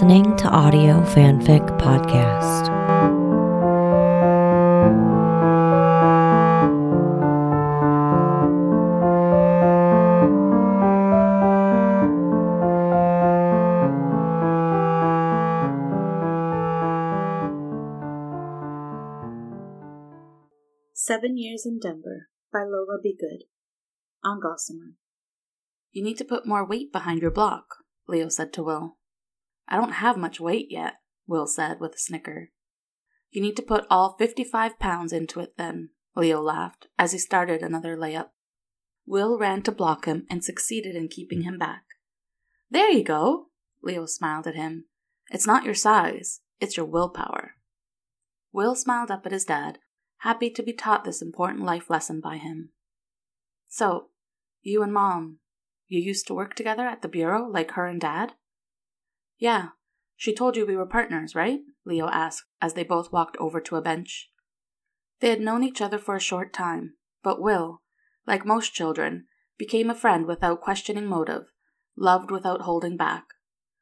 listening to Audio Fanfic Podcast. Seven Years in Denver by Lola Be Good on Gossamer. You need to put more weight behind your block, Leo said to Will. I don't have much weight yet, Will said with a snicker. You need to put all 55 pounds into it then, Leo laughed as he started another layup. Will ran to block him and succeeded in keeping him back. There you go, Leo smiled at him. It's not your size, it's your willpower. Will smiled up at his dad, happy to be taught this important life lesson by him. So, you and Mom, you used to work together at the Bureau like her and Dad? Yeah, she told you we were partners, right? Leo asked as they both walked over to a bench. They had known each other for a short time, but Will, like most children, became a friend without questioning motive, loved without holding back.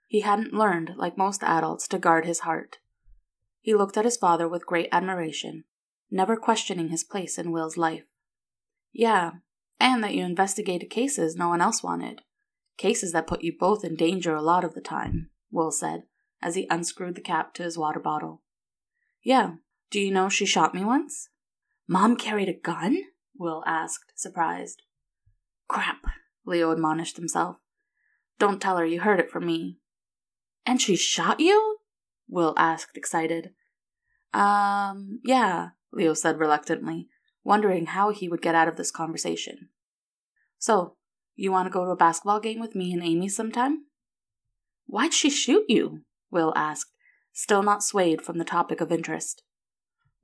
He hadn't learned, like most adults, to guard his heart. He looked at his father with great admiration, never questioning his place in Will's life. Yeah, and that you investigated cases no one else wanted. Cases that put you both in danger a lot of the time, Will said, as he unscrewed the cap to his water bottle. Yeah, do you know she shot me once? Mom carried a gun? Will asked, surprised. Crap, Leo admonished himself. Don't tell her you heard it from me. And she shot you? Will asked, excited. Um, yeah, Leo said reluctantly, wondering how he would get out of this conversation. So, you want to go to a basketball game with me and Amy sometime? Why'd she shoot you? Will asked, still not swayed from the topic of interest.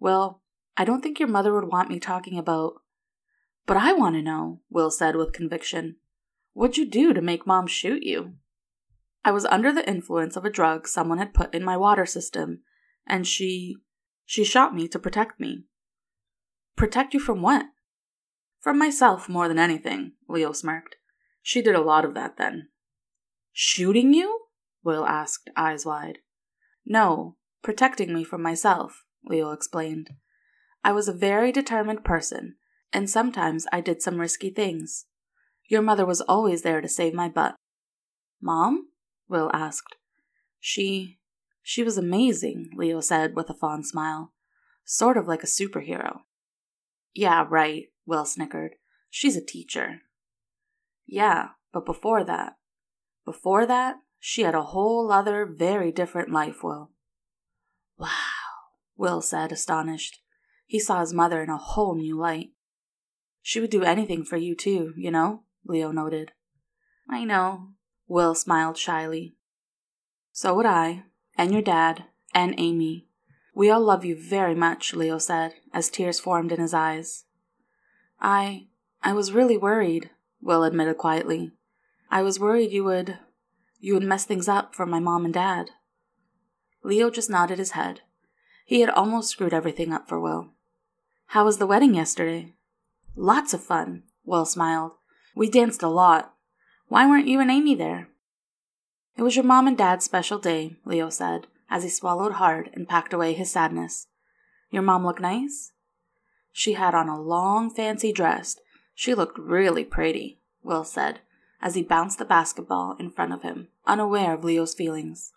Well, I don't think your mother would want me talking about. But I want to know, Will said with conviction. What'd you do to make Mom shoot you? I was under the influence of a drug someone had put in my water system, and she. she shot me to protect me. Protect you from what? From myself more than anything, Leo smirked. She did a lot of that then. Shooting you? Will asked, eyes wide. No, protecting me from myself, Leo explained. I was a very determined person, and sometimes I did some risky things. Your mother was always there to save my butt. Mom? Will asked. She. she was amazing, Leo said with a fond smile. Sort of like a superhero. Yeah, right, Will snickered. She's a teacher. Yeah, but before that. Before that, she had a whole other, very different life, Will. Wow, Will said, astonished. He saw his mother in a whole new light. She would do anything for you, too, you know, Leo noted. I know, Will smiled shyly. So would I, and your dad, and Amy. We all love you very much, Leo said, as tears formed in his eyes. I. I was really worried, Will admitted quietly. I was worried you would. You would mess things up for my mom and dad. Leo just nodded his head. He had almost screwed everything up for Will. How was the wedding yesterday? Lots of fun, Will smiled. We danced a lot. Why weren't you and Amy there? It was your mom and dad's special day, Leo said as he swallowed hard and packed away his sadness. Your mom look nice? She had on a long, fancy dress. She looked really pretty, Will said, as he bounced the basketball in front of him, unaware of Leo's feelings.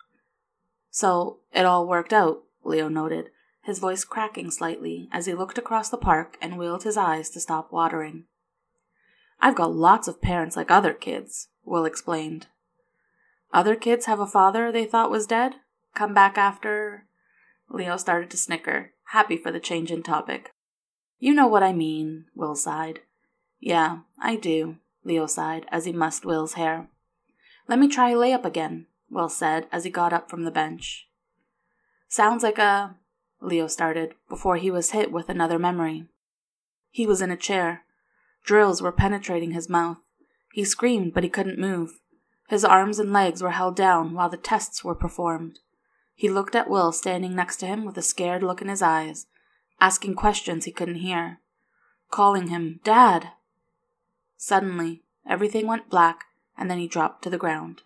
So, it all worked out, Leo noted, his voice cracking slightly as he looked across the park and wheeled his eyes to stop watering. I've got lots of parents like other kids, Will explained. Other kids have a father they thought was dead? come back after? Leo started to snicker, happy for the change in topic. You know what I mean, Will sighed. Yeah, I do, Leo sighed as he mussed Will's hair. Let me try a layup again, Will said as he got up from the bench. Sounds like a. Leo started before he was hit with another memory. He was in a chair. Drills were penetrating his mouth. He screamed, but he couldn't move. His arms and legs were held down while the tests were performed. He looked at Will standing next to him with a scared look in his eyes, asking questions he couldn't hear, calling him Dad. Suddenly, everything went black, and then he dropped to the ground.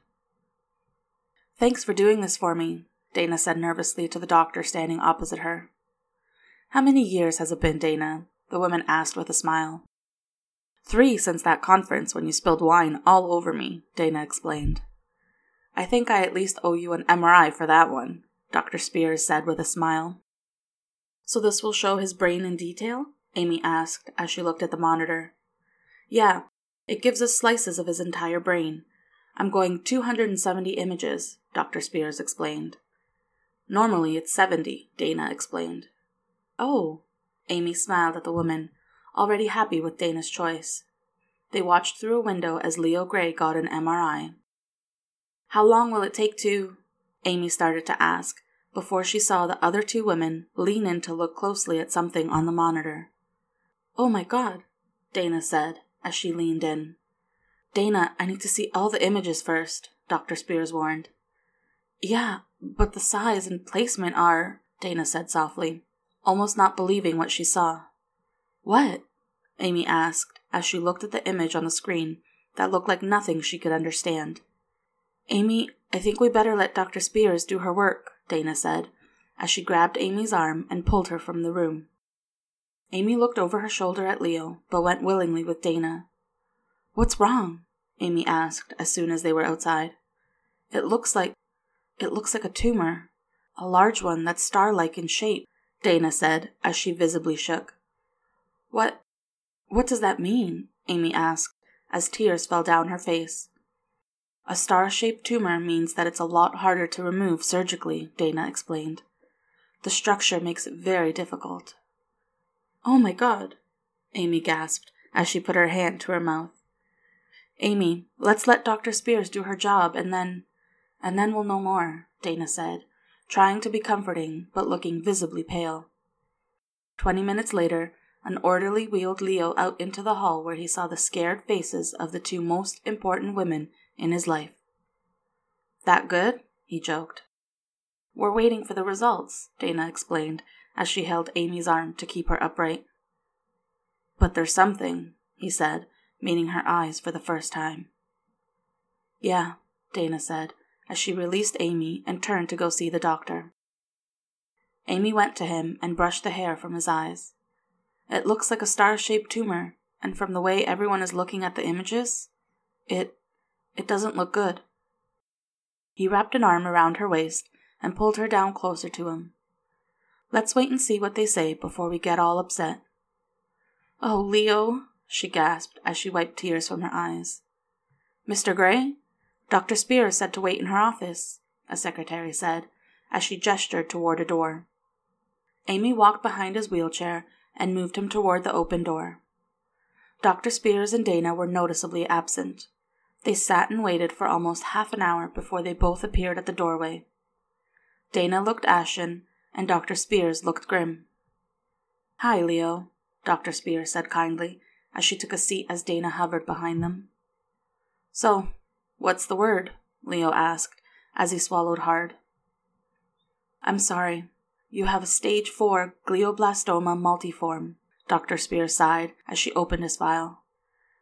Thanks for doing this for me, Dana said nervously to the doctor standing opposite her. How many years has it been, Dana? the woman asked with a smile. Three since that conference when you spilled wine all over me, Dana explained. I think I at least owe you an MRI for that one, Dr. Spears said with a smile. So this will show his brain in detail? Amy asked as she looked at the monitor. Yeah, it gives us slices of his entire brain. I'm going 270 images, Dr. Spears explained. Normally it's 70, Dana explained. Oh, Amy smiled at the woman, already happy with Dana's choice. They watched through a window as Leo Gray got an MRI. How long will it take to? Amy started to ask before she saw the other two women lean in to look closely at something on the monitor. Oh my god, Dana said as she leaned in. Dana, I need to see all the images first, Dr. Spears warned. Yeah, but the size and placement are, Dana said softly, almost not believing what she saw. What? Amy asked as she looked at the image on the screen that looked like nothing she could understand. Amy, I think we better let Dr. Spears do her work, Dana said, as she grabbed Amy's arm and pulled her from the room. Amy looked over her shoulder at Leo, but went willingly with Dana. What's wrong? Amy asked as soon as they were outside. It looks like. it looks like a tumor. A large one that's star like in shape, Dana said as she visibly shook. What. what does that mean? Amy asked as tears fell down her face. A star shaped tumor means that it's a lot harder to remove surgically, Dana explained. The structure makes it very difficult. Oh my god, Amy gasped as she put her hand to her mouth. Amy, let's let Dr. Spears do her job and then. and then we'll know more, Dana said, trying to be comforting but looking visibly pale. Twenty minutes later, an orderly wheeled Leo out into the hall where he saw the scared faces of the two most important women in his life. That good? he joked. We're waiting for the results, Dana explained as she held Amy's arm to keep her upright. But there's something, he said, meeting her eyes for the first time. Yeah, Dana said as she released Amy and turned to go see the doctor. Amy went to him and brushed the hair from his eyes. It looks like a star shaped tumor, and from the way everyone is looking at the images, it it doesn't look good. He wrapped an arm around her waist and pulled her down closer to him. Let's wait and see what they say before we get all upset. Oh, Leo, she gasped as she wiped tears from her eyes. Mr. Gray? Dr. Spears said to wait in her office, a secretary said, as she gestured toward a door. Amy walked behind his wheelchair and moved him toward the open door. Dr. Spears and Dana were noticeably absent. They sat and waited for almost half an hour before they both appeared at the doorway. Dana looked ashen, and Dr. Spears looked grim. Hi, Leo, Dr. Spears said kindly as she took a seat as Dana hovered behind them. So, what's the word? Leo asked as he swallowed hard. I'm sorry. You have a stage 4 glioblastoma multiforme, Dr. Spears sighed as she opened his file.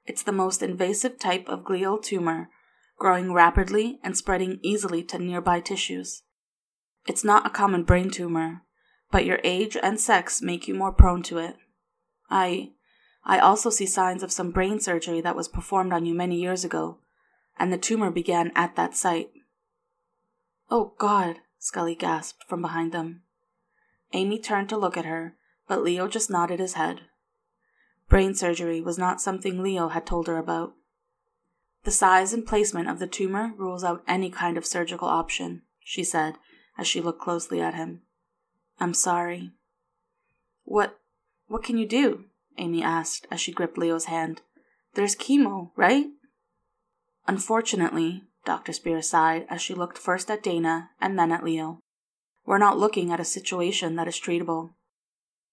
It's the most invasive type of glial tumor, growing rapidly and spreading easily to nearby tissues. It's not a common brain tumor, but your age and sex make you more prone to it. I I also see signs of some brain surgery that was performed on you many years ago, and the tumor began at that site. Oh God, Scully gasped from behind them. Amy turned to look at her, but Leo just nodded his head. Brain surgery was not something Leo had told her about. The size and placement of the tumor rules out any kind of surgical option, she said as she looked closely at him. I'm sorry. What what can you do? Amy asked as she gripped Leo's hand. There's chemo, right? Unfortunately, Dr. Spears sighed as she looked first at Dana and then at Leo. We're not looking at a situation that is treatable.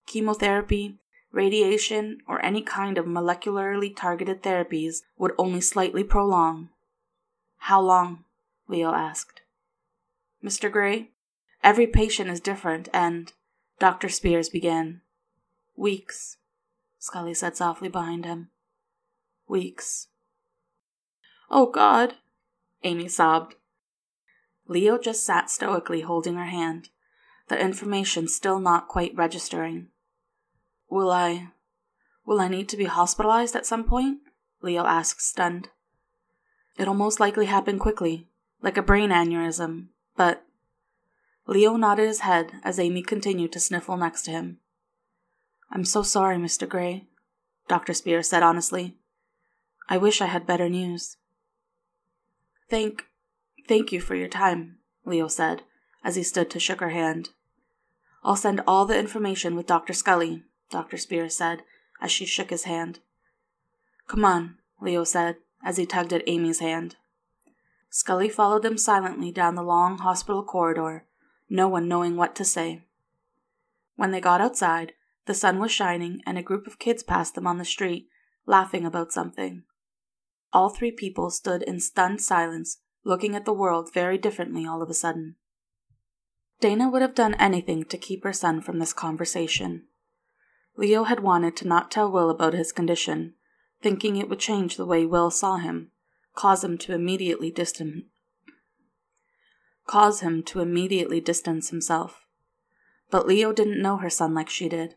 Chemotherapy, radiation, or any kind of molecularly targeted therapies would only slightly prolong. How long? Leo asked. Mr. Gray, every patient is different, and Dr. Spears began. Weeks, Scully said softly behind him. Weeks. Oh, God, Amy sobbed. Leo just sat stoically holding her hand, the information still not quite registering. Will I. Will I need to be hospitalized at some point? Leo asked, stunned. It'll most likely happen quickly, like a brain aneurysm, but. Leo nodded his head as Amy continued to sniffle next to him. I'm so sorry, Mr. Gray, Dr. Spears said honestly. I wish I had better news. Thank. thank you for your time, Leo said, as he stood to shake her hand. I'll send all the information with Dr. Scully, Dr. Spears said, as she shook his hand. Come on, Leo said, as he tugged at Amy's hand. Scully followed them silently down the long hospital corridor, no one knowing what to say. When they got outside, the sun was shining and a group of kids passed them on the street, laughing about something. All three people stood in stunned silence, looking at the world very differently all of a sudden. Dana would have done anything to keep her son from this conversation. Leo had wanted to not tell Will about his condition, thinking it would change the way Will saw him, cause him to immediately distance cause him to immediately distance himself. But Leo didn't know her son like she did.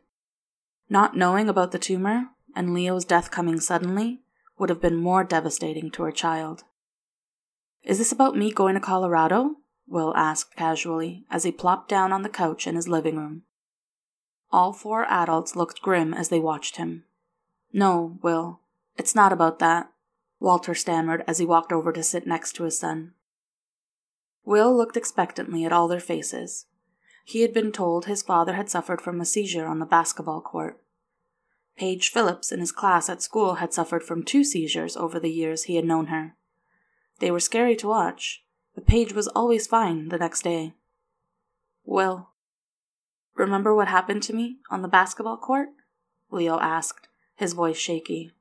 Not knowing about the tumor and Leo's death coming suddenly would have been more devastating to her child. Is this about me going to Colorado? Will asked casually as he plopped down on the couch in his living room. All four adults looked grim as they watched him. No, Will, it's not about that, Walter stammered as he walked over to sit next to his son. Will looked expectantly at all their faces. He had been told his father had suffered from a seizure on the basketball court. Paige Phillips in his class at school had suffered from two seizures over the years he had known her. They were scary to watch, but Paige was always fine the next day. Will, remember what happened to me on the basketball court? Leo asked, his voice shaky.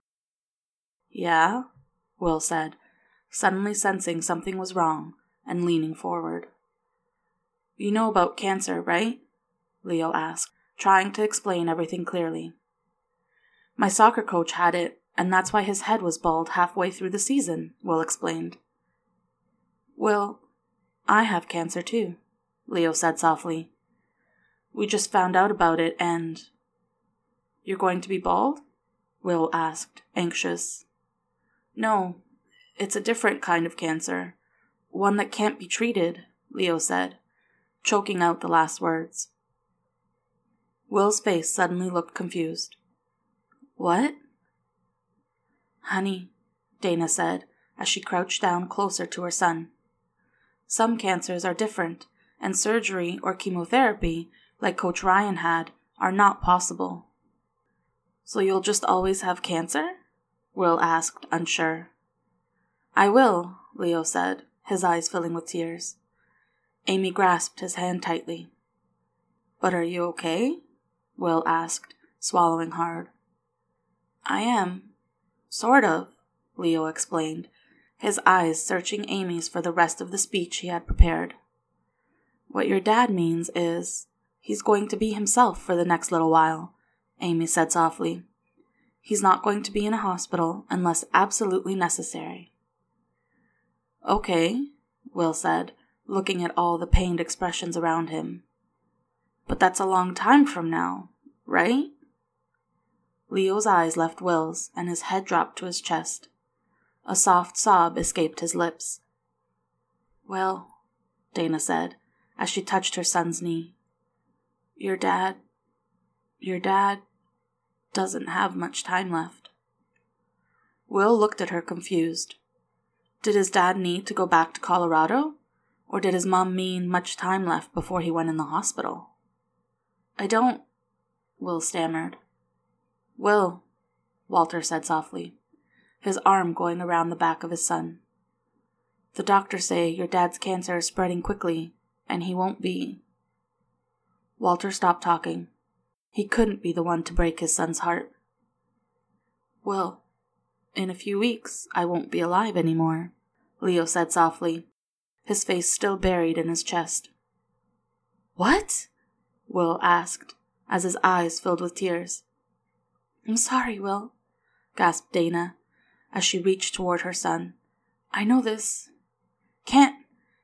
Yeah, Will said, suddenly sensing something was wrong and leaning forward. You know about cancer, right? Leo asked, trying to explain everything clearly. My soccer coach had it, and that's why his head was bald halfway through the season, Will explained. Will, I have cancer too, Leo said softly. We just found out about it and. You're going to be bald? Will asked, anxious. No, it's a different kind of cancer. One that can't be treated, Leo said, choking out the last words. Will's face suddenly looked confused. What? Honey, Dana said as she crouched down closer to her son. Some cancers are different, and surgery or chemotherapy, like Coach Ryan had, are not possible. So you'll just always have cancer? Will asked, unsure. I will, Leo said, his eyes filling with tears. Amy grasped his hand tightly. But are you okay? Will asked, swallowing hard. I am. Sort of, Leo explained, his eyes searching Amy's for the rest of the speech he had prepared. What your dad means is he's going to be himself for the next little while, Amy said softly. He's not going to be in a hospital unless absolutely necessary. Okay, Will said, looking at all the pained expressions around him. But that's a long time from now, right? Leo's eyes left Will's, and his head dropped to his chest. A soft sob escaped his lips. Well, Dana said, as she touched her son's knee. Your dad. Your dad doesn't have much time left. Will looked at her confused. Did his dad need to go back to Colorado? Or did his mom mean much time left before he went in the hospital? I don't, Will stammered. Will, Walter said softly, his arm going around the back of his son. The doctors say your dad's cancer is spreading quickly, and he won't be. Walter stopped talking. He couldn't be the one to break his son's heart. Well, in a few weeks, I won't be alive anymore, Leo said softly, his face still buried in his chest. What? Will asked, as his eyes filled with tears. I'm sorry, Will, gasped Dana as she reached toward her son. I know this. Can't,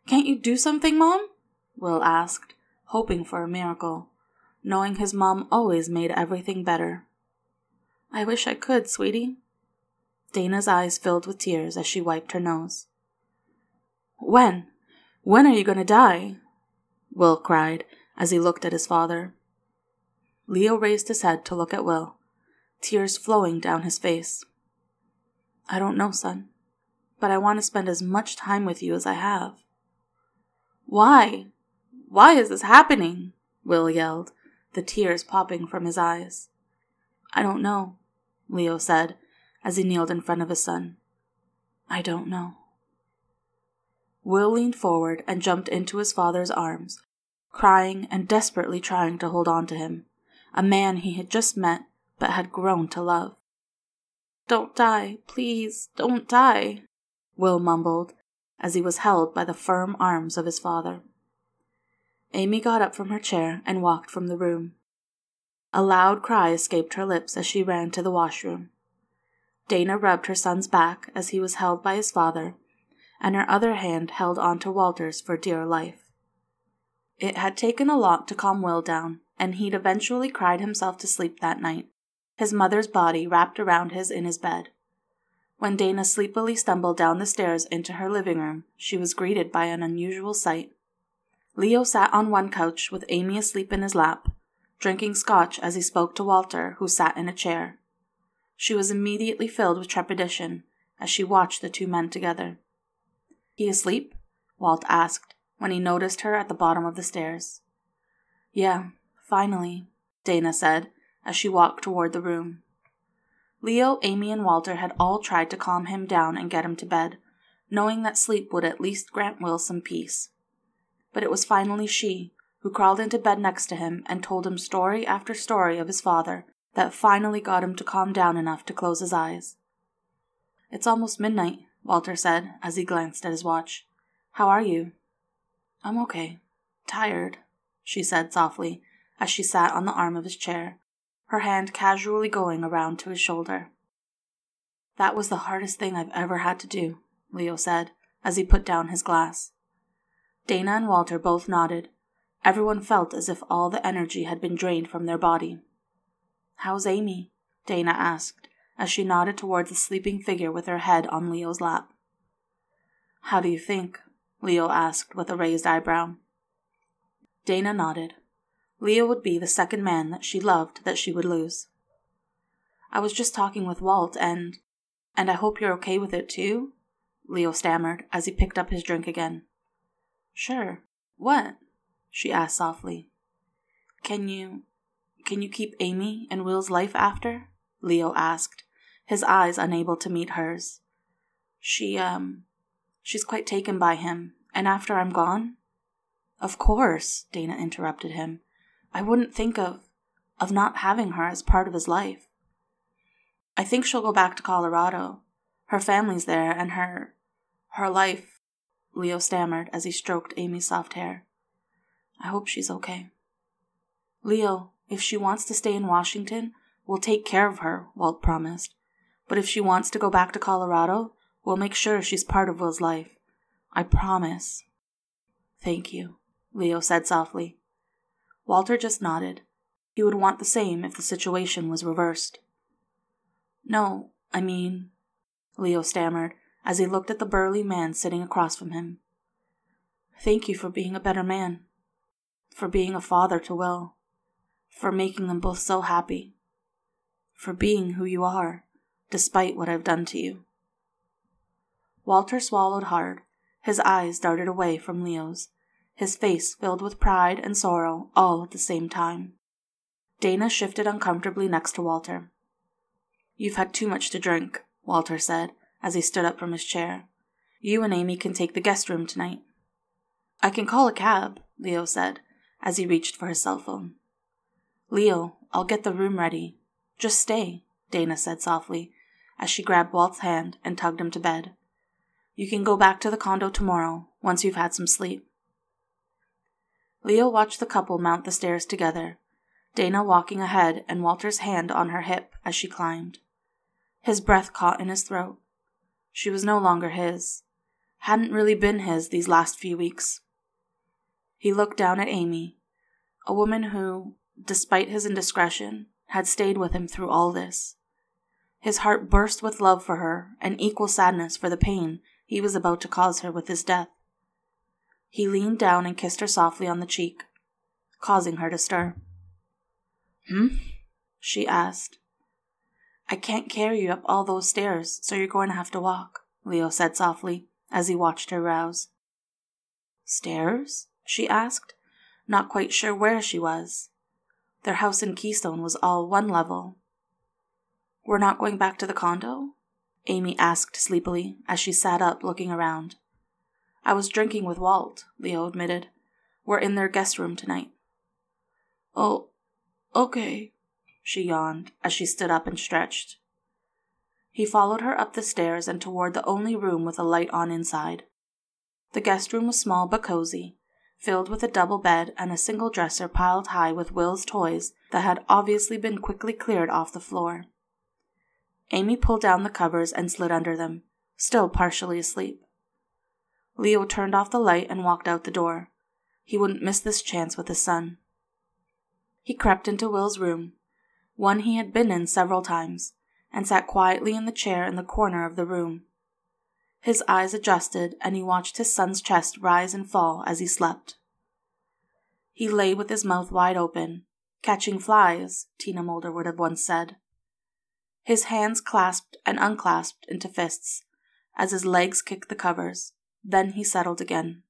Can't you do something, Mom? Will asked, hoping for a miracle, knowing his mom always made everything better. I wish I could, sweetie. Dana's eyes filled with tears as she wiped her nose. When? When are you going to die? Will cried as he looked at his father. Leo raised his head to look at Will, tears flowing down his face. I don't know, son, but I want to spend as much time with you as I have. Why? Why is this happening? Will yelled, the tears popping from his eyes. I don't know, Leo said as he kneeled in front of his son. I don't know. Will leaned forward and jumped into his father's arms, crying and desperately trying to hold on to him, a man he had just met but had grown to love. Don't die, please, don't die, Will mumbled as he was held by the firm arms of his father. Amy got up from her chair and walked from the room. A loud cry escaped her lips as she ran to the washroom. Dana rubbed her son's back as he was held by his father, and her other hand held on to Walter's for dear life. It had taken a lot to calm Will down, and he'd eventually cried himself to sleep that night, his mother's body wrapped around his in his bed. When Dana sleepily stumbled down the stairs into her living room, she was greeted by an unusual sight. Leo sat on one couch with Amy asleep in his lap, drinking scotch as he spoke to Walter, who sat in a chair. She was immediately filled with trepidation as she watched the two men together. He asleep? Walt asked when he noticed her at the bottom of the stairs. Yeah, finally, Dana said as she walked toward the room. Leo, Amy, and Walter had all tried to calm him down and get him to bed, knowing that sleep would at least grant Will some peace. But it was finally she who crawled into bed next to him and told him story after story of his father that finally got him to calm down enough to close his eyes. It's almost midnight, Walter said as he glanced at his watch. How are you? I'm okay. Tired, she said softly as she sat on the arm of his chair, her hand casually going around to his shoulder. That was the hardest thing I've ever had to do, Leo said as he put down his glass. Dana and Walter both nodded. Everyone felt as if all the energy had been drained from their body. How's Amy? Dana asked as she nodded towards the sleeping figure with her head on Leo's lap. How do you think? Leo asked with a raised eyebrow. Dana nodded. Leo would be the second man that she loved that she would lose. I was just talking with Walt, and. and I hope you're okay with it too? Leo stammered as he picked up his drink again. Sure. What? she asked softly. Can you. Can you keep Amy and Will's life after? Leo asked, his eyes unable to meet hers. She, um. she's quite taken by him, and after I'm gone? Of course, Dana interrupted him. I wouldn't think of of not having her as part of his life. I think she'll go back to Colorado. Her family's there and her her life Leo stammered as he stroked Amy's soft hair. I hope she's okay. Leo, if she wants to stay in Washington, we'll take care of her, Walt promised. But if she wants to go back to Colorado, we'll make sure she's part of Will's life. I promise. Thank you, Leo said softly. Walter just nodded. He would want the same if the situation was reversed. No, I mean, Leo stammered as he looked at the burly man sitting across from him. Thank you for being a better man, for being a father to Will, for making them both so happy, for being who you are, despite what I've done to you. Walter swallowed hard. His eyes darted away from Leo's his face filled with pride and sorrow all at the same time. Dana shifted uncomfortably next to Walter. You've had too much to drink, Walter said as he stood up from his chair. You and Amy can take the guest room tonight. I can call a cab, Leo said as he reached for his cell phone. Leo, I'll get the room ready. Just stay, Dana said softly as she grabbed Walt's hand and tugged him to bed. You can go back to the condo tomorrow once you've had some sleep. Leo watched the couple mount the stairs together, Dana walking ahead and Walter's hand on her hip as she climbed. His breath caught in his throat. She was no longer his. hadn't really been his these last few weeks. He looked down at Amy, a woman who, despite his indiscretion, had stayed with him through all this. His heart burst with love for her and equal sadness for the pain he was about to cause her with his death. He leaned down and kissed her softly on the cheek, causing her to stir. Hmm? she asked. I can't carry you up all those stairs, so you're going to have to walk, Leo said softly as he watched her rouse. Stairs? she asked, not quite sure where she was. Their house in Keystone was all one level. We're not going back to the condo? Amy asked sleepily as she sat up looking around. I was drinking with Walt, Leo admitted. We're in their guest room tonight. Oh, okay, she yawned as she stood up and stretched. He followed her up the stairs and toward the only room with a light on inside. The guest room was small but cozy, filled with a double bed and a single dresser piled high with Will's toys that had obviously been quickly cleared off the floor. Amy pulled down the covers and slid under them, still partially asleep. Leo turned off the light and walked out the door. He wouldn't miss this chance with his son. He crept into Will's room, one he had been in several times, and sat quietly in the chair in the corner of the room. His eyes adjusted, and he watched his son's chest rise and fall as he slept. He lay with his mouth wide open, catching flies, Teena Mulder would have once said. His hands clasped and unclasped into fists as his legs kicked the covers. Then he settled again.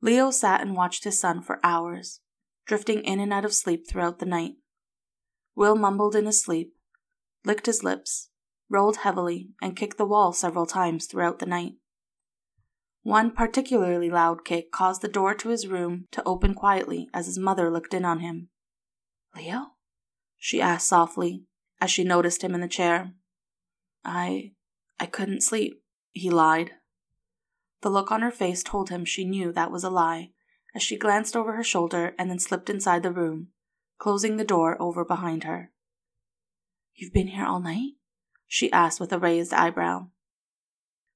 Leo sat and watched his son for hours, drifting in and out of sleep throughout the night. Will mumbled in his sleep, licked his lips, rolled heavily, and kicked the wall several times throughout the night. One particularly loud kick caused the door to his room to open quietly as his mother looked in on him. Leo? she asked softly, as she noticed him in the chair. I. I couldn't sleep, he lied. The look on her face told him she knew that was a lie, as she glanced over her shoulder and then slipped inside the room, closing the door over behind her. You've been here all night? She asked with a raised eyebrow.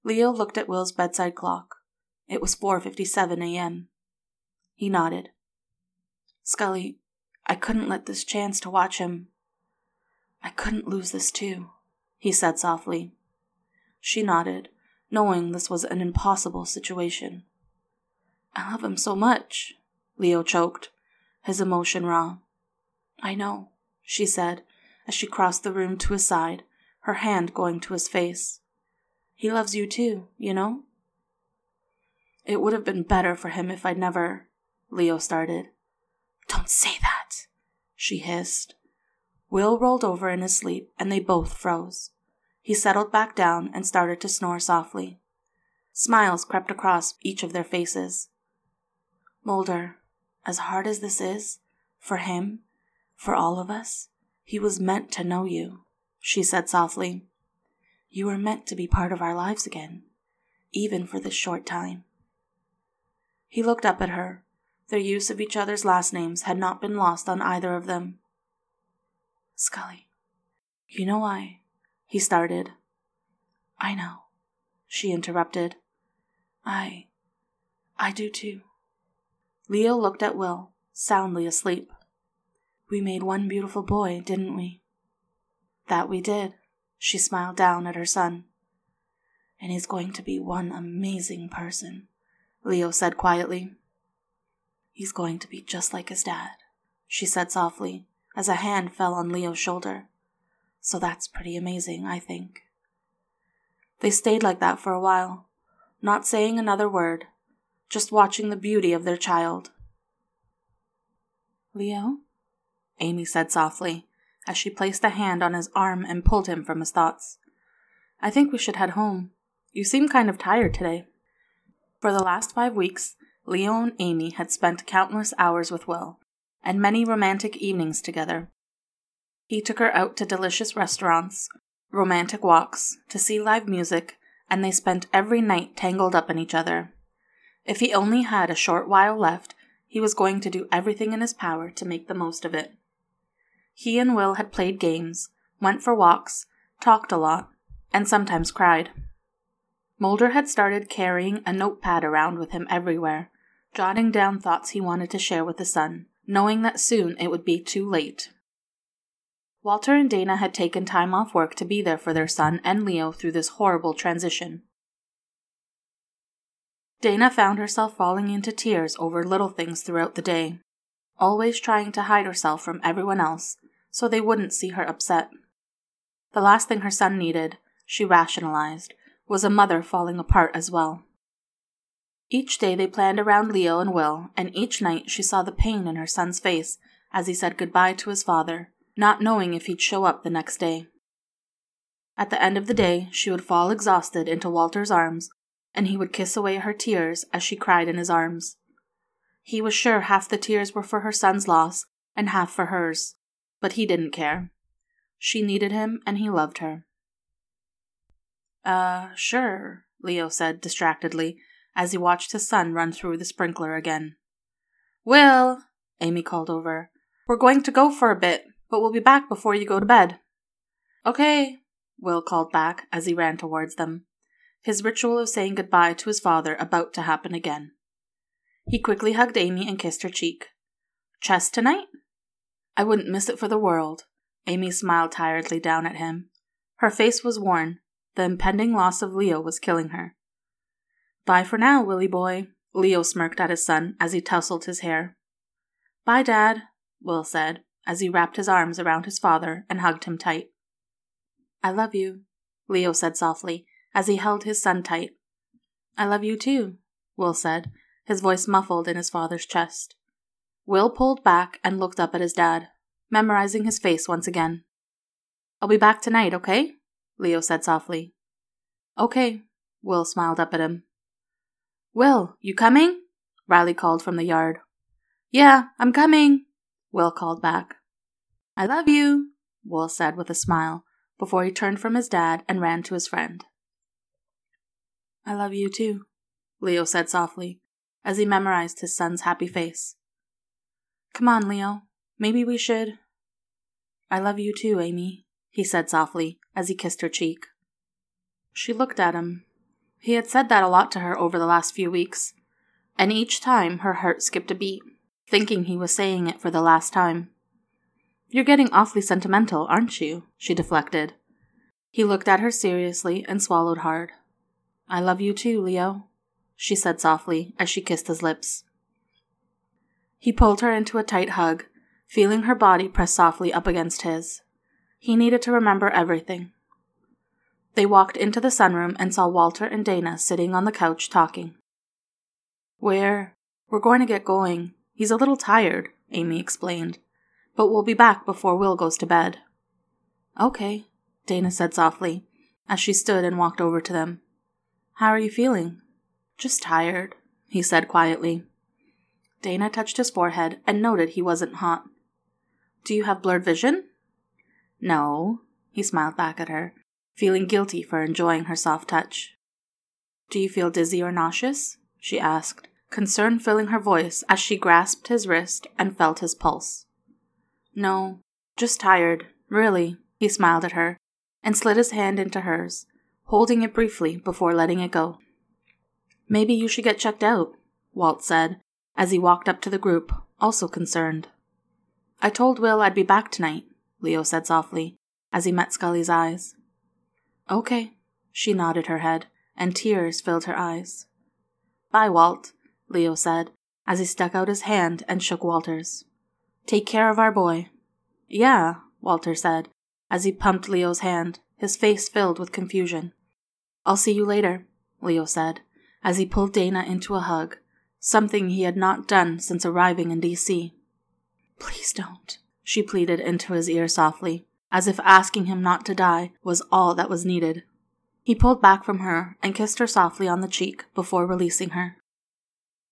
Leo looked at Will's bedside clock. It was 4:57 a.m. He nodded. Scully, I couldn't let this chance to watch him I couldn't lose this too, he said softly. She nodded, knowing this was an impossible situation. I love him so much, Leo choked, his emotion raw. I know, she said as she crossed the room to his side, her hand going to his face. He loves you too, you know? It would have been better for him if I'd never. Leo started. Don't say that, she hissed, Will rolled over in his sleep, and they both froze. He settled back down and started to snore softly. Smiles crept across each of their faces. Mulder, as hard as this is, for him, for all of us, he was meant to know you, she said softly. You were meant to be part of our lives again, even for this short time. He looked up at her. Their use of each other's last names had not been lost on either of them. Scully, you know I. He started. I know, she interrupted. I. I do too. Leo looked at Will, soundly asleep. We made one beautiful boy, didn't we? That we did, she smiled down at her son. And he's going to be one amazing person, Leo said quietly. He's going to be just like his dad, she said softly, as a hand fell on Leo's shoulder. So that's pretty amazing, I think. They stayed like that for a while, not saying another word, just watching the beauty of their child. Leo? Amy said softly, as she placed a hand on his arm and pulled him from his thoughts. I think we should head home. You seem kind of tired today. For the last five weeks, Leo and Amy had spent countless hours with Will, and many romantic evenings together. He took her out to delicious restaurants, romantic walks, to see live music, and they spent every night tangled up in each other. If he only had a short while left, he was going to do everything in his power to make the most of it. He and Will had played games, went for walks, talked a lot, and sometimes cried. Mulder had started carrying a notepad around with him everywhere, jotting down thoughts he wanted to share with the son, knowing that soon it would be too late. Walter and Dana had taken time off work to be there for their son and Leo through this horrible transition. Dana found herself falling into tears over little things throughout the day, always trying to hide herself from everyone else so they wouldn't see her upset. The last thing her son needed, she rationalized, was a mother falling apart as well. Each day they planned around Leo and Will, and each night she saw the pain in her son's face as he said goodbye to his father, not knowing if he'd show up the next day. At the end of the day, she would fall exhausted into Walter's arms, and he would kiss away her tears as she cried in his arms. He was sure half the tears were for her son's loss and half for hers, but he didn't care. She needed him and he loved her. Uh, sure, Leo said distractedly as he watched his son run through the sprinkler again. Will, Amy called over. We're going to go for a bit, but we'll be back before you go to bed. Okay, Will called back as he ran towards them, his ritual of saying goodbye to his father about to happen again. He quickly hugged Amy and kissed her cheek. Chess tonight? I wouldn't miss it for the world. Amy smiled tiredly down at him. Her face was worn. The impending loss of Leo was killing her. Bye for now, Willie boy, Leo smirked at his son as he tousled his hair. Bye, Dad, Will said as he wrapped his arms around his father and hugged him tight. I love you, Leo said softly as he held his son tight. I love you too, Will said, his voice muffled in his father's chest. Will pulled back and looked up at his dad, memorizing his face once again. I'll be back tonight, okay? Leo said softly. Okay, Will smiled up at him. Will, you coming? Riley called from the yard. Yeah, I'm coming, Will called back. I love you, Will said with a smile before he turned from his dad and ran to his friend. I love you too, Leo said softly as he memorized his son's happy face. Come on, Leo. Maybe we should. I love you too, Amy, he said softly as he kissed her cheek. She looked at him. He had said that a lot to her over the last few weeks, and each time her heart skipped a beat, thinking he was saying it for the last time. You're getting awfully sentimental, aren't you? she deflected. He looked at her seriously and swallowed hard. I love you too, Leo, she said softly as she kissed his lips. He pulled her into a tight hug, feeling her body press softly up against his. He needed to remember everything. They walked into the sunroom and saw Walter and Dana sitting on the couch talking. We're. we're going to get going. He's a little tired, Amy explained, but we'll be back before Will goes to bed. Okay, Dana said softly, as she stood and walked over to them. How are you feeling? Just tired, he said quietly. Dana touched his forehead and noted he wasn't hot. Do you have blurred vision? No, he smiled back at her, feeling guilty for enjoying her soft touch. Do you feel dizzy or nauseous? she asked, concern filling her voice as she grasped his wrist and felt his pulse. No, just tired, really, he smiled at her and slid his hand into hers, holding it briefly before letting it go. Maybe you should get checked out, Walt said, as he walked up to the group, also concerned. I told Will I'd be back tonight, Leo said softly, as he met Scully's eyes. Okay, she nodded her head, and tears filled her eyes. Bye, Walt, Leo said, as he stuck out his hand and shook Walter's. Take care of our boy. Yeah, Walter said, as he pumped Leo's hand, his face filled with confusion. I'll see you later, Leo said, as he pulled Dana into a hug, something he had not done since arriving in DC. Please don't, she pleaded into his ear softly, as if asking him not to die was all that was needed. He pulled back from her and kissed her softly on the cheek before releasing her.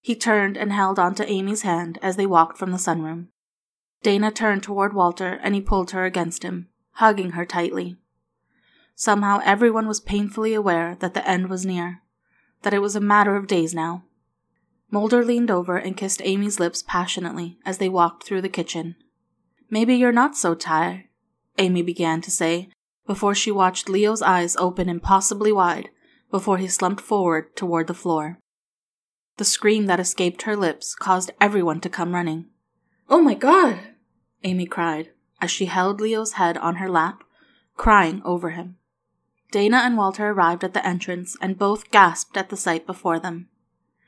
He turned and held onto Amy's hand as they walked from the sunroom. Dana turned toward Walter and he pulled her against him, hugging her tightly. Somehow everyone was painfully aware that the end was near, that it was a matter of days now. Mulder leaned over and kissed Amy's lips passionately as they walked through the kitchen. Maybe you're not so tired, Amy began to say, before she watched Leo's eyes open impossibly wide, before he slumped forward toward the floor. The scream that escaped her lips caused everyone to come running. Oh my god! Amy cried as she held Leo's head on her lap, crying over him. Dana and Walter arrived at the entrance and both gasped at the sight before them.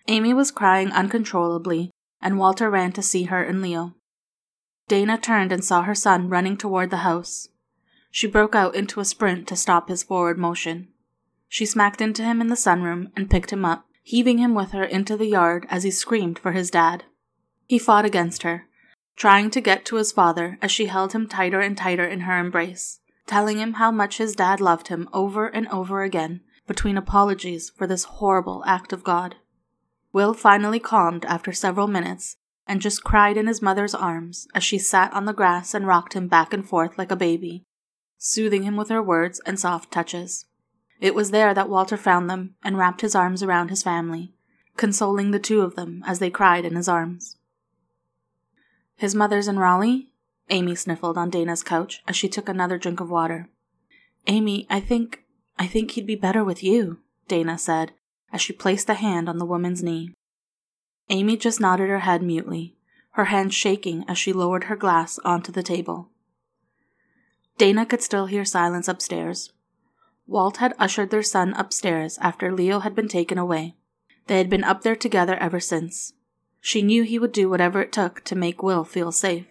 Amy was crying uncontrollably, and Walter ran to see her and Leo. Dana turned and saw her son running toward the house. She broke out into a sprint to stop his forward motion. She smacked into him in the sunroom and picked him up, heaving him with her into the yard as he screamed for his dad. He fought against her, trying to get to his father as she held him tighter and tighter in her embrace, telling him how much his dad loved him over and over again, between apologies for this horrible act of God. Will finally calmed after several minutes and just cried in his mother's arms as she sat on the grass and rocked him back and forth like a baby, soothing him with her words and soft touches. It was there that Walter found them and wrapped his arms around his family, consoling the two of them as they cried in his arms. His mother's in Raleigh? Amy sniffled on Dana's couch as she took another drink of water. Amy, I think I think he'd be better with you, Dana said as she placed a hand on the woman's knee. Amy just nodded her head mutely, her hand shaking as she lowered her glass onto the table. Dana could still hear silence upstairs. Walt had ushered their son upstairs after Leo had been taken away. They had been up there together ever since. She knew he would do whatever it took to make Will feel safe.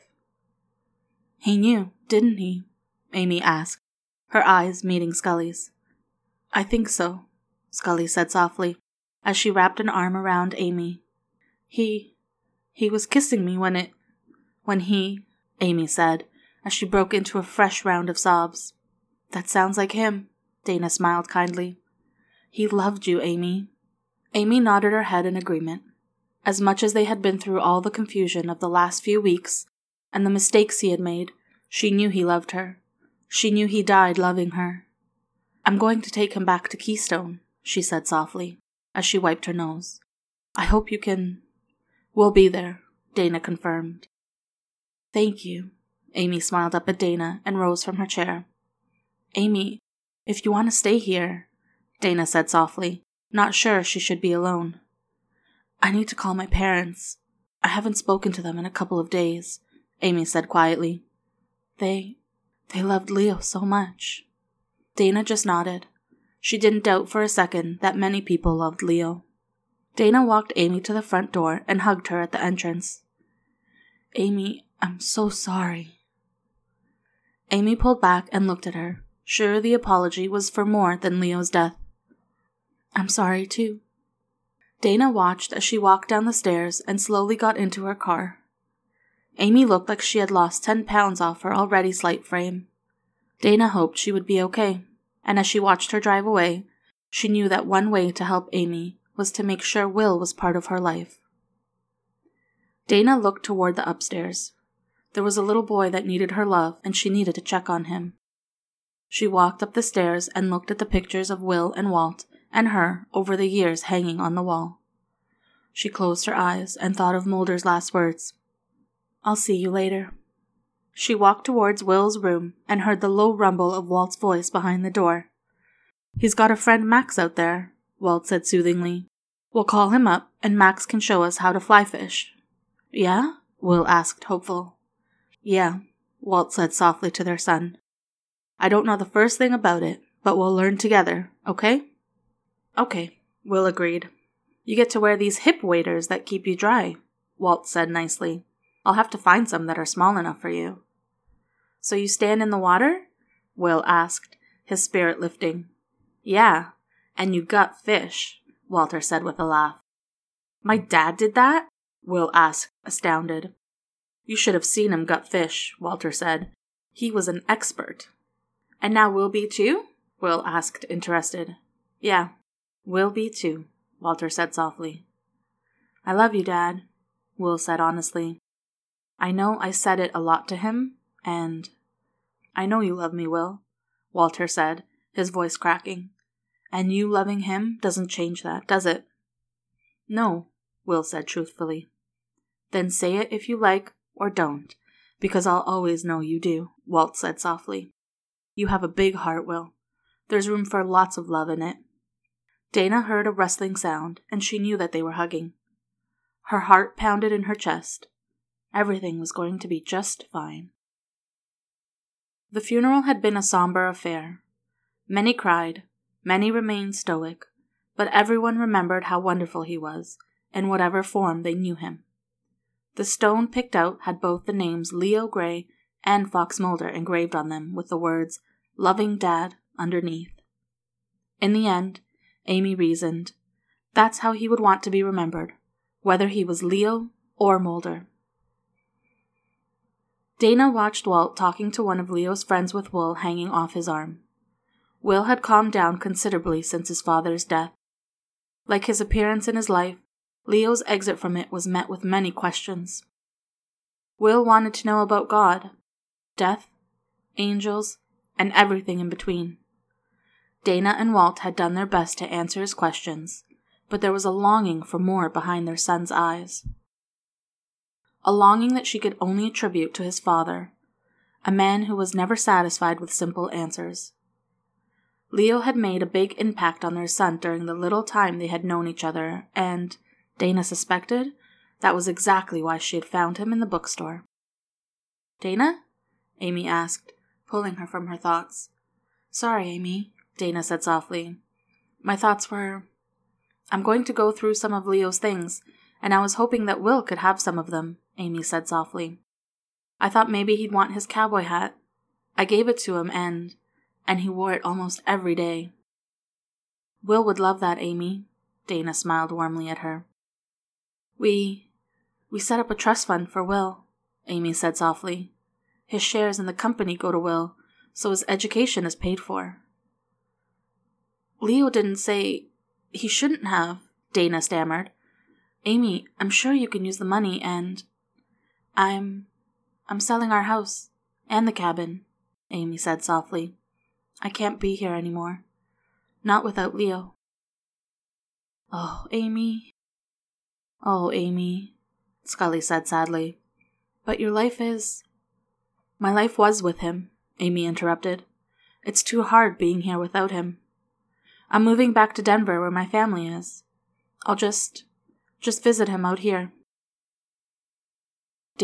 He knew, didn't he? Amy asked, her eyes meeting Scully's. I think so, Scully said softly, as she wrapped an arm around Amy he. he was kissing me when it. when he. Amy said, as she broke into a fresh round of sobs. That sounds like him, Dana smiled kindly. He loved you, Amy. Amy nodded her head in agreement. As much as they had been through all the confusion of the last few weeks and the mistakes he had made, she knew he loved her. She knew he died loving her. I'm going to take him back to Keystone, she said softly, as she wiped her nose. I hope you can We'll be there, Dana confirmed. Thank you. Amy smiled up at Dana and rose from her chair. Amy, if you want to stay here, Dana said softly, not sure she should be alone. I need to call my parents. I haven't spoken to them in a couple of days, Amy said quietly. They. they loved Leo so much. Dana just nodded. She didn't doubt for a second that many people loved Leo. Dana walked Amy to the front door and hugged her at the entrance. Amy, I'm so sorry. Amy pulled back and looked at her, sure the apology was for more than Leo's death. I'm sorry, too. Dana watched as she walked down the stairs and slowly got into her car. Amy looked like she had lost ten pounds off her already slight frame. Dana hoped she would be okay, and as she watched her drive away, she knew that one way to help Amy was to make sure Will was part of her life. Dana looked toward the upstairs. There was a little boy that needed her love, and she needed to check on him. She walked up the stairs and looked at the pictures of Will and Walt and her over the years hanging on the wall. She closed her eyes and thought of Mulder's last words I'll see you later. She walked towards Will's room and heard the low rumble of Walt's voice behind the door. He's got a friend Max out there, Walt said soothingly. We'll call him up, and Max can show us how to fly fish. Yeah? Will asked, hopeful. Yeah, Walt said softly to their son. I don't know the first thing about it, but we'll learn together, okay? Okay, Will agreed. You get to wear these hip waders that keep you dry, Walt said nicely. I'll have to find some that are small enough for you. So you stand in the water? Will asked, his spirit lifting. Yeah, and you gut fish, Walter said with a laugh. My dad did that? Will asked, astounded. You should have seen him gut fish, Walter said. He was an expert. And now Will be too? Will asked, interested. Yeah, Will be too, Walter said softly. I love you, Dad, Will said honestly. I know I said it a lot to him, and I know you love me, Will, Walter said, his voice cracking. And you loving him doesn't change that, does it? No, Will said truthfully. Then say it if you like or don't, because I'll always know you do, Walt said softly. You have a big heart, Will. There's room for lots of love in it. Dana heard a rustling sound, and she knew that they were hugging. Her heart pounded in her chest. Everything was going to be just fine. The funeral had been a somber affair. Many cried, many remained stoic, but everyone remembered how wonderful he was, in whatever form they knew him. The stone picked out had both the names Leo Gray and Fox Mulder engraved on them with the words Loving Dad underneath. In the end, Amy reasoned, that's how he would want to be remembered, whether he was Leo or Mulder. Dana watched Walt talking to one of Leo's friends with Will hanging off his arm. Will had calmed down considerably since his father's death. Like his appearance in his life, Leo's exit from it was met with many questions. Will wanted to know about God, death, angels, and everything in between. Dana and Walt had done their best to answer his questions, but there was a longing for more behind their son's eyes. A longing that she could only attribute to his father, a man who was never satisfied with simple answers. Leo had made a big impact on their son during the little time they had known each other, and, Dana suspected, that was exactly why she had found him in the bookstore. Dana? Amy asked, pulling her from her thoughts. Sorry, Amy, Dana said softly. My thoughts were. I'm going to go through some of Leo's things, and I was hoping that Will could have some of them, Amy said softly. I thought maybe he'd want his cowboy hat. I gave it to him, and. and he wore it almost every day. Will would love that, Amy. Dana smiled warmly at her. We. we set up a trust fund for Will, Amy said softly. His shares in the company go to Will, so his education is paid for. Leo didn't say he shouldn't have, Dana stammered. Amy, I'm sure you can use the money and. I'm. I'm selling our house and the cabin, Amy said softly. I can't be here anymore. Not without Leo. Oh, Amy. Oh, Amy, Scully said sadly. But your life is. My life was with him, Amy interrupted. It's too hard being here without him. I'm moving back to Denver where my family is. I'll just. just visit him out here.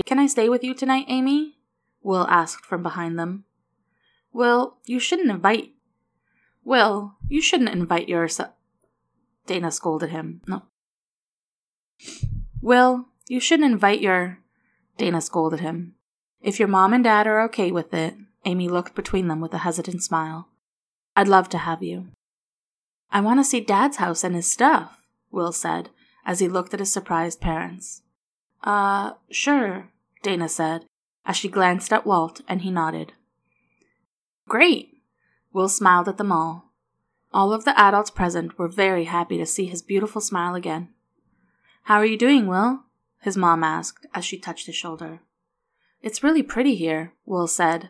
Can I stay with you tonight, Amy? Will asked from behind them. Will, you shouldn't invite. Will, you shouldn't invite yourself. Dana scolded him. No. Will, you shouldn't invite your. Dana scolded him. If your mom and dad are okay with it, Amy looked between them with a hesitant smile. I'd love to have you. I want to see Dad's house and his stuff, Will said as he looked at his surprised parents. Uh, sure, Dana said as she glanced at Walt and he nodded. Great! Will smiled at them all. All of the adults present were very happy to see his beautiful smile again. How are you doing, Will? his mom asked as she touched his shoulder. It's really pretty here, Will said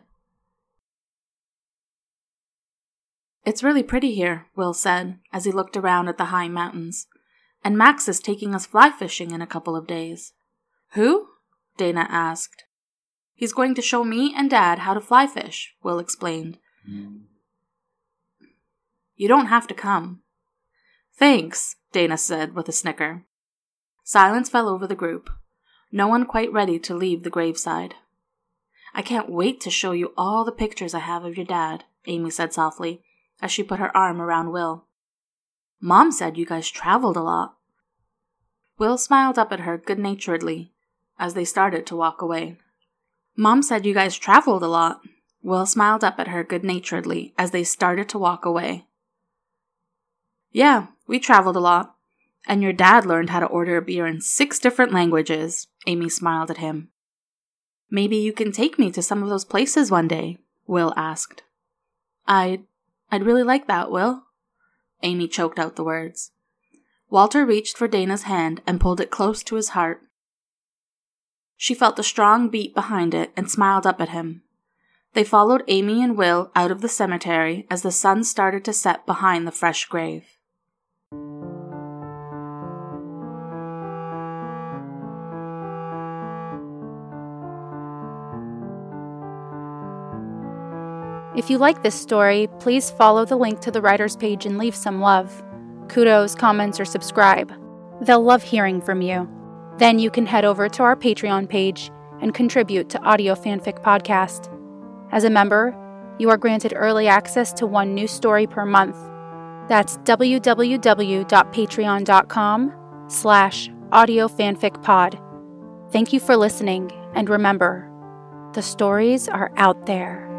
It's really pretty here, Will said, as he looked around at the high mountains. And Max is taking us fly fishing in a couple of days. Who? Dana asked. He's going to show me and Dad how to fly fish, Will explained. Mm. You don't have to come. Thanks, Dana said with a snicker. Silence fell over the group, no one quite ready to leave the graveside. I can't wait to show you all the pictures I have of your dad, Amy said softly, as she put her arm around Will. Mom said you guys traveled a lot. Will smiled up at her good naturedly as they started to walk away. Mom said you guys traveled a lot. Will smiled up at her good naturedly as they started to walk away. Yeah, we traveled a lot. And your dad learned how to order a beer in six different languages. Amy smiled at him. Maybe you can take me to some of those places one day, Will asked. I'd I'd really like that, Will. Amy choked out the words. Walter reached for Dana's hand and pulled it close to his heart. She felt the strong beat behind it and smiled up at him. They followed Amy and Will out of the cemetery as the sun started to set behind the fresh grave. If you like this story, please follow the link to the writer's page and leave some love. kudos, comments, or subscribe. They'll love hearing from you. Then you can head over to our Patreon page and contribute to Audio Fanfic Podcast. As a member, you are granted early access to one new story per month. That's www.patreon.com slash audiofanficpod. Thank you for listening, and remember, the stories are out there.